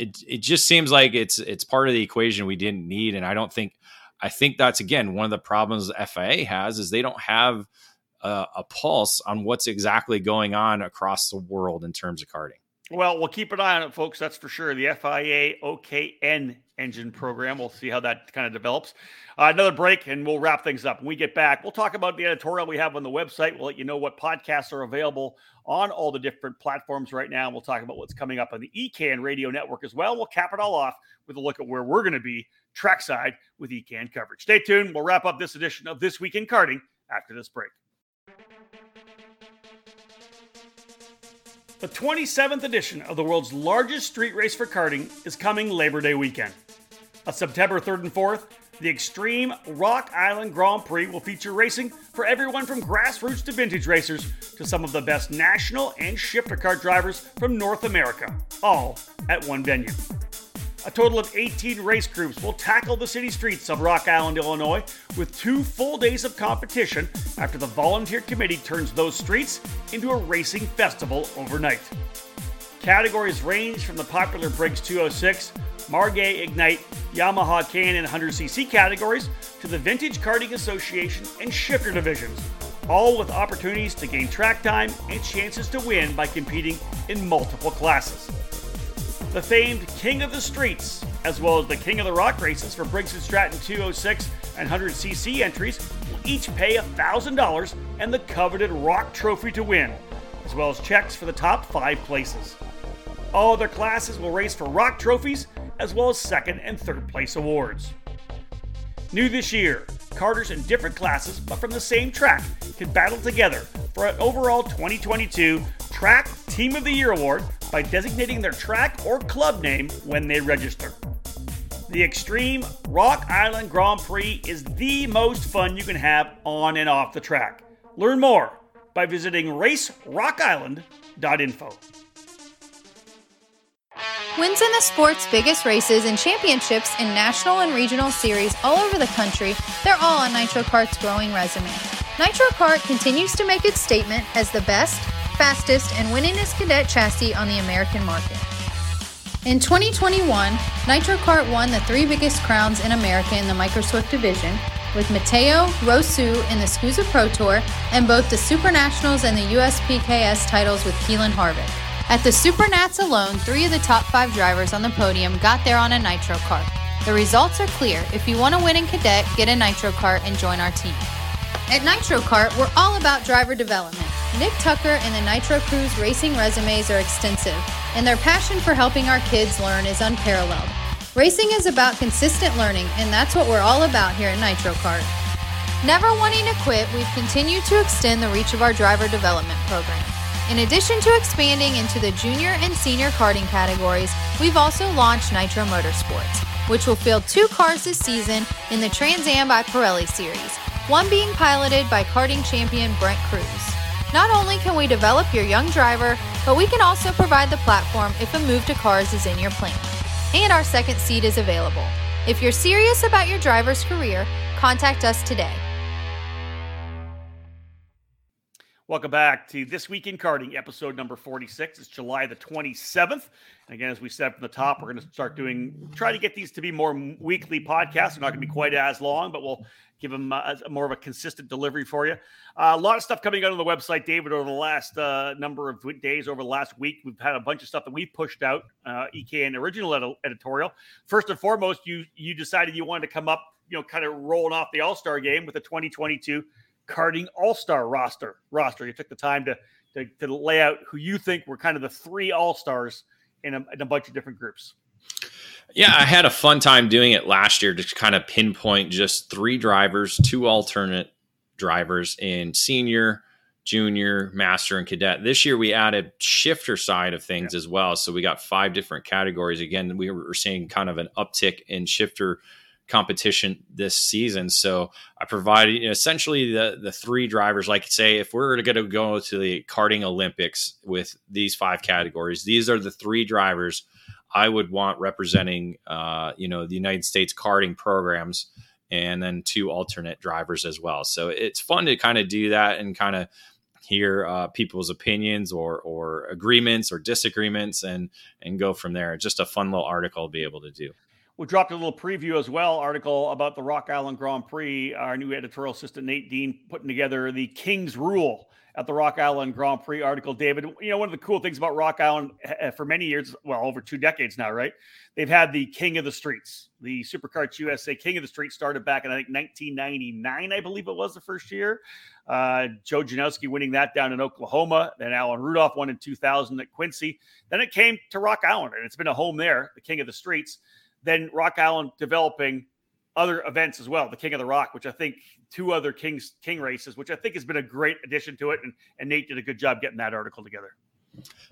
it it just seems like it's it's part of the equation we didn't need, and I don't think I think that's again one of the problems the FIA has is they don't have a, a pulse on what's exactly going on across the world in terms of karting. Well, we'll keep an eye on it, folks. That's for sure. The FIA OKN engine program. We'll see how that kind of develops. Uh, another break, and we'll wrap things up. When we get back, we'll talk about the editorial we have on the website. We'll let you know what podcasts are available on all the different platforms right now. We'll talk about what's coming up on the EKN radio network as well. We'll cap it all off with a look at where we're going to be trackside with EKN coverage. Stay tuned. We'll wrap up this edition of This Week in Karting after this break. The 27th edition of the world's largest street race for karting is coming Labor Day weekend. On September 3rd and 4th, the Extreme Rock Island Grand Prix will feature racing for everyone from grassroots to vintage racers to some of the best national and shifter kart drivers from North America, all at one venue. A total of 18 race groups will tackle the city streets of Rock Island, Illinois, with two full days of competition after the volunteer committee turns those streets into a racing festival overnight. Categories range from the popular Briggs 206, Margay Ignite, Yamaha Can-Am 100cc categories to the Vintage Karting Association and Shifter divisions, all with opportunities to gain track time and chances to win by competing in multiple classes. The famed King of the Streets, as well as the King of the Rock races for Briggs & Stratton 206 and 100cc entries, will each pay $1,000 and the coveted Rock Trophy to win, as well as checks for the top five places. All other classes will race for Rock trophies as well as second and third place awards. New this year, karters in different classes but from the same track can battle together for an overall 2022 Track Team of the Year award by designating their track or club name when they register. The Extreme Rock Island Grand Prix is the most fun you can have on and off the track. Learn more by visiting racerockisland.info. Wins in the sport's biggest races and championships in national and regional series all over the country, they're all on Nitro Kart's growing resume. Nitro Kart continues to make its statement as the best, fastest, and winningest cadet chassis on the American market. In 2021, Nitro Kart won the three biggest crowns in America in the Micro Swift division, with Mateo Rosu in the SKUSA Pro Tour and both the Super Nationals and the USPKS titles with Keelan Harvick. At the Super Nats alone, three of the top five drivers on the podium got there on a Nitro car. The results are clear. If you want to win in cadet, get a Nitro Kart and join our team. At Nitro Kart, we're all about driver development. Nick Tucker and the Nitro Crew's racing resumes are extensive, and their passion for helping our kids learn is unparalleled. Racing is about consistent learning, and that's what we're all about here at Nitro Kart. Never wanting to quit, we've continued to extend the reach of our driver development program. In addition to expanding into the junior and senior karting categories, we've also launched Nitro Motorsports, which will field two cars this season in the Trans Am by Pirelli series, one being piloted by karting champion Brent Crews. Not only can we develop your young driver, but we can also provide the platform if a move to cars is in your plan. And our second seat is available. If you're serious about your driver's career, contact us today. Welcome back to This Week in Karting, episode number 46. It's July the 27th. And again, as we said from the top, we're going to start doing, try to get these to be more weekly podcasts. They're not going to be quite as long, but we'll give them uh, more of a consistent delivery for you. Uh, a lot of stuff coming out on the website, David, over the last uh, number of days, over the last week. We've had a bunch of stuff that we pushed out, uh, EKN original ed- editorial. First and foremost, you you decided you wanted to come up, you know, kind of rolling off the All Star game with the 2022 karting All Star roster. Roster. You took the time to, to, to lay out who you think were kind of the three All Stars in a, in a bunch of different groups. Yeah, I had a fun time doing it last year to kind of pinpoint just three drivers, two alternate drivers in senior, junior, master, and cadet. This year we added shifter side of things yeah. as well. So we got five different categories. Again, we were seeing kind of an uptick in shifter competition this season. So I provided you know, essentially the the three drivers. Like say, if we're going to go to the karting Olympics with these five categories, these are the three drivers I would want representing, uh, you know, the United States karting programs, and then two alternate drivers as well. So it's fun to kind of do that and kind of hear uh, people's opinions or or agreements or disagreements and and go from there. Just a fun little article to be able to do. We dropped a little preview as well, article about the Rock Island Grand Prix. Our new editorial assistant Nate Dean putting together the King's Rule at the Rock Island Grand Prix article. David, you know one of the cool things about Rock Island eh, eh, for many years, well over two decades now, right? They've had the King of the Streets, the Superkarts USA King of the Streets started back in I think 1999, I believe it was the first year. Uh, Joe Janowski winning that down in Oklahoma. Then Alan Rudolph won in 2000 at Quincy. Then it came to Rock Island, and it's been a home there, the King of the Streets then Rock Island developing other events as well, the King of the Rock, which I think two other Kings King races, which I think has been a great addition to it. And, and Nate did a good job getting that article together.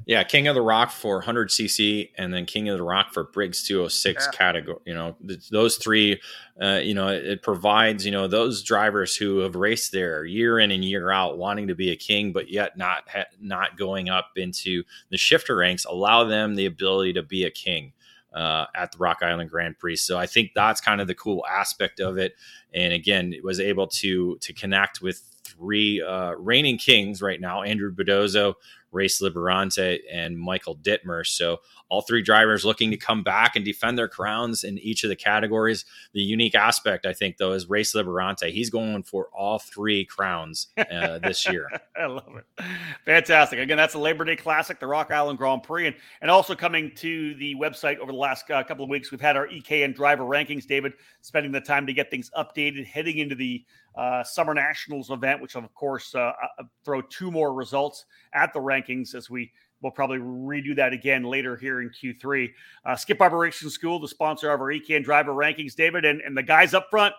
Yeah, King of the Rock for 100cc, and then King of the Rock for Briggs 206 yeah. category. You know, th- those three. Uh, you know, it, it, provides you know those drivers who have raced there year in and year out, wanting to be a king, but yet not ha- not going up into the shifter ranks, allow them the ability to be a king. Uh, at the Rock Island Grand Prix. So I think that's kind of the cool aspect of it. And again, it was able to to connect with three uh, reigning kings right now: Andrew Bedozo, Race Liberante, and Michael Dittmer. So all three drivers looking to come back and defend their crowns in each of the categories. The unique aspect, I think, though, is Race Liberante. He's going for all three crowns uh, this year. I love it. Fantastic. Again, that's the Labor Day Classic, the Rock Island Grand Prix, and, and also coming to the website over the last uh, couple of weeks, we've had our EKN driver rankings. David spending the time to get things updated, heading into the uh, Summer Nationals event, which of course uh, uh, throw two more results at the rankings as we will probably redo that again later here in Q3. Uh, Skip Operation School, the sponsor of our EKN driver rankings, David, and, and the guys up front,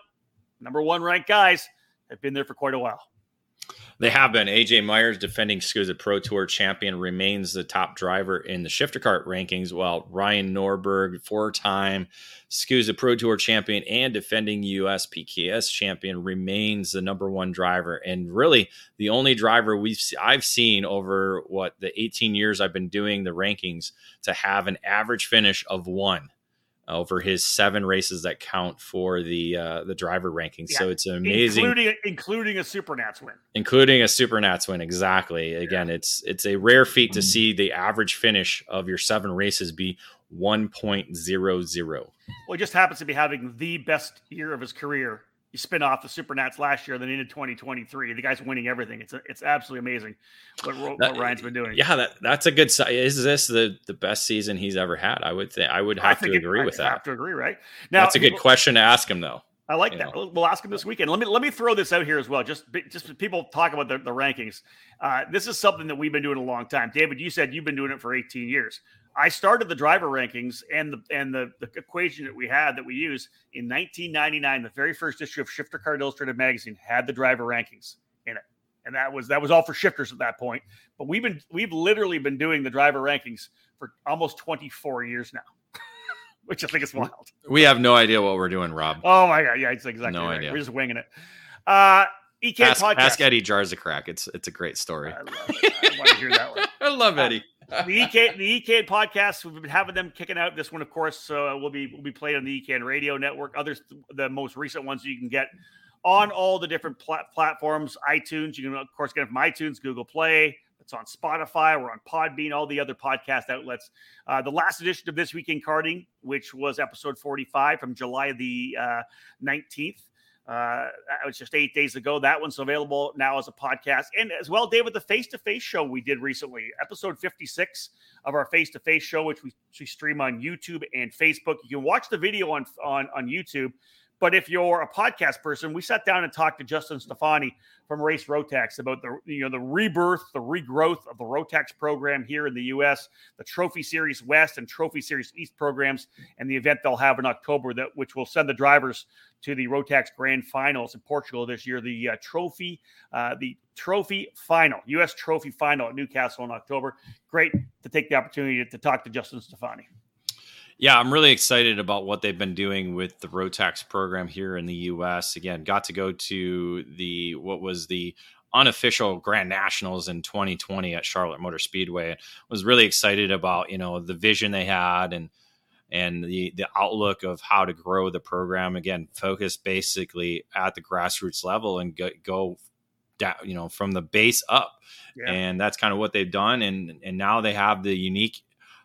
number one ranked guys, have been there for quite a while. They have been. AJ Myers, defending SKUSA Pro Tour champion, remains the top driver in the shifter cart rankings, while Ryan Norberg, four time SKUSA Pro Tour champion and defending USPKS champion, remains the number one driver. And really, the only driver we've I've seen over what the 18 years I've been doing the rankings to have an average finish of one over his seven races that count for the uh, the driver rankings. Yeah. So it's amazing, including including a Supernats win, including a Supernats win. Exactly. Again, it's it's a rare feat to see the average finish of your seven races be one point zero zero. Well, he just happens to be having the best year of his career you spin off the Super Nats last year, then into 2023. The guy's winning everything. It's a, it's absolutely amazing what, what that, Ryan's been doing. Yeah, that, that's a good. Is this the, the best season he's ever had? I would think. I would have I to agree it, with I that. Have to agree, right? Now that's a good question to ask him, though. I like that. Know. We'll ask him this weekend. Let me let me throw this out here as well. Just just people talk about the, the rankings. Uh, this is something that we've been doing a long time. David, you said you've been doing it for 18 years. I started the driver rankings and the and the, the equation that we had that we use in 1999. The very first issue of Shifter Kart Illustrated magazine had the driver rankings in it, and that was that was all for shifters at that point. But we've been we've literally been doing the driver rankings for almost 24 years now. Which I think is wild. We have no idea what we're doing, Rob. Oh my god, yeah, it's exactly no right. Idea. We're just winging it. Uh, EK ask, podcast. Ask Eddie crack. It's it's a great story. I, love I want to hear that one. I love uh, Eddie the EK the EK podcast we've been having them kicking out. This one, of course, so will be will be played on the EKN Radio Network. Others, the most recent ones you can get on all the different plat- platforms. iTunes, you can of course get it from iTunes, Google Play. It's on Spotify. We're on Podbean, all the other podcast outlets. Uh, the last edition of this week in karting, which was episode 45 from July the uh, 19th. Uh, it was just eight days ago. That one's available now as a podcast. And as well, David, the face to face show we did recently, episode 56 of our face to face show, which we, we stream on YouTube and Facebook. You can watch the video on, on, on YouTube. But if you're a podcast person, we sat down and talked to Justin Stefani from Race Rotax about the you know the rebirth, the regrowth of the Rotax program here in the U.S., the Trophy Series West and Trophy Series East programs, and the event they'll have in October that which will send the drivers to the Rotax Grand Finals in Portugal this year. The uh, trophy, uh, the Trophy Final, U.S. Trophy Final at Newcastle in October. Great to take the opportunity to, to talk to Justin Stefani. Yeah, I'm really excited about what they've been doing with the Rotax program here in the U.S. Again, got to go to the what was the unofficial Grand Nationals in 2020 at Charlotte Motor Speedway. And was really excited about you know the vision they had and and the the outlook of how to grow the program. Again, focus basically at the grassroots level and go, go down, you know, from the base up. Yeah. And that's kind of what they've done. And and now they have the unique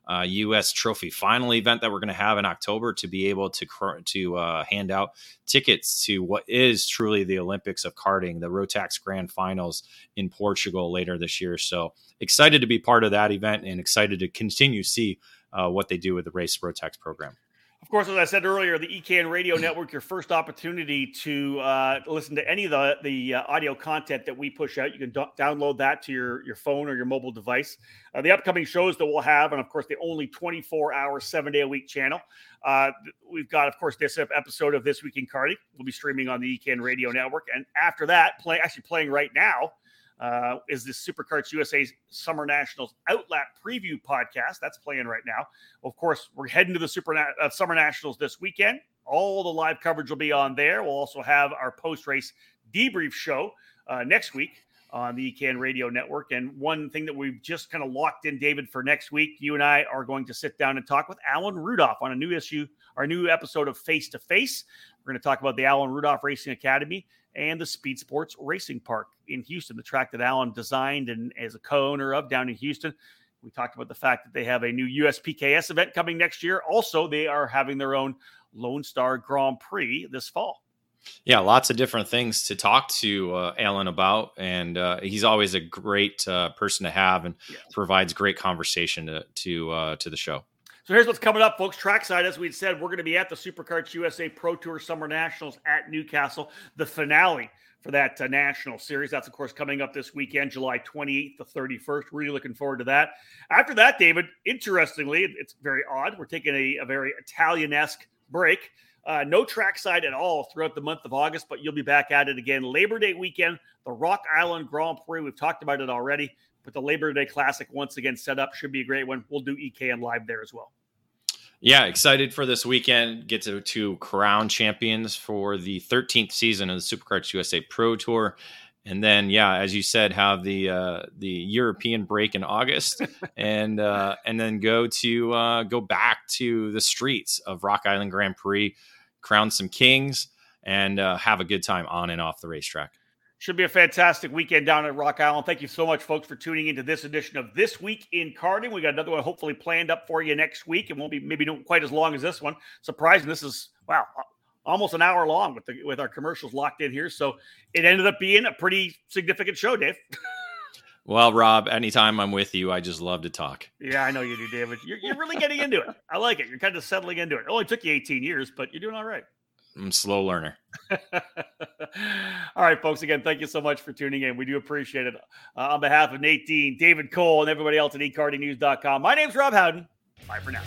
uh, U.S. Trophy Final event that we're going to have in October to be able to to uh, hand out tickets to what is truly the Olympics of karting, the Rotax Grand Finals in Portugal later this year. So excited to be part of that event and excited to continue see uh, what they do with the Race Rotax program. Of course, as I said earlier, the EKN Radio Network, your first opportunity to uh, listen to any of the, the uh, audio content that we push out. You can do- download that to your, your phone or your mobile device. Uh, the upcoming shows that we'll have, and of course, the only 24 hour, seven day a week channel. Uh, we've got, of course, this episode of This Week in Karting. We'll be streaming on the EKN Radio Network. And after that, play, actually playing right now, uh, is this SuperKarts USA Summer Nationals Outlap Preview podcast. That's playing right now. Of course, we're heading to the Super uh, Summer Nationals this weekend. All the live coverage will be on there. We'll also have our post race debrief show uh, next week on the EKN Radio Network. And one thing that we've just kind of locked in, David, for next week, you and I are going to sit down and talk with Alan Rudolph on a new issue, our new episode of Face to Face. We're going to talk about the Alan Rudolph Racing Academy and the Speed Sports Racing Park in Houston, the track that Alan designed and as a co-owner of down in Houston. We talked about the fact that they have a new USPKS event coming next year. Also, they are having their own Lone Star Grand Prix this fall. Yeah, lots of different things to talk to uh, Alan about, and uh, he's always a great uh, person to have, and yes. provides great conversation to to, uh, to the show. So here's what's coming up, folks. Trackside, as we said, we're going to be at the SuperKarts USA Pro Tour Summer Nationals at Newcastle, the finale for that uh, national series. That's, of course, coming up this weekend, July 28th to 31st. Really looking forward to that. After that, David, interestingly, it's very odd. We're taking a, a very Italian esque break. Uh, no trackside at all throughout the month of August, but you'll be back at it again. Labor Day weekend, the Rock Island Grand Prix. We've talked about it already, but the Labor Day Classic once again set up should be a great one. We'll do EKN live there as well. Yeah, excited for this weekend. Get to, to crown champions for the 13th season of the SuperKarts USA Pro Tour and then yeah as you said have the uh, the european break in august and uh, and then go to uh, go back to the streets of rock island grand prix crown some kings and uh, have a good time on and off the racetrack should be a fantastic weekend down at Rock Island. Thank you so much, folks, for tuning into this edition of This Week in Karting. We got another one hopefully planned up for you next week. It won't be maybe not quite as long as this one. Surprising, this is wow, almost an hour long with the with our commercials locked in here. So it ended up being a pretty significant show, Dave. well, Rob, anytime I'm with you, I just love to talk. Yeah, I know you do, David. You're, you're really getting into it. I like it. You're kind of settling into it. It only took you 18 years, but you're doing all right. I'm slow learner. all right, folks. Again, thank you so much for tuning in. We do appreciate it. Uh, on behalf of Nate Dean, David Cole, and everybody else at ekartingnews.com, my name's Rob Howden. Bye for now.